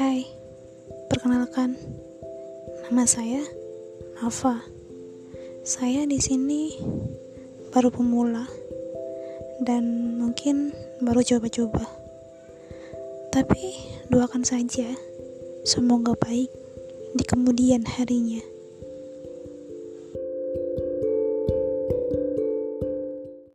Hai, perkenalkan, nama saya Nafa. Saya di sini baru pemula dan mungkin baru coba-coba. Tapi doakan saja, semoga baik di kemudian harinya.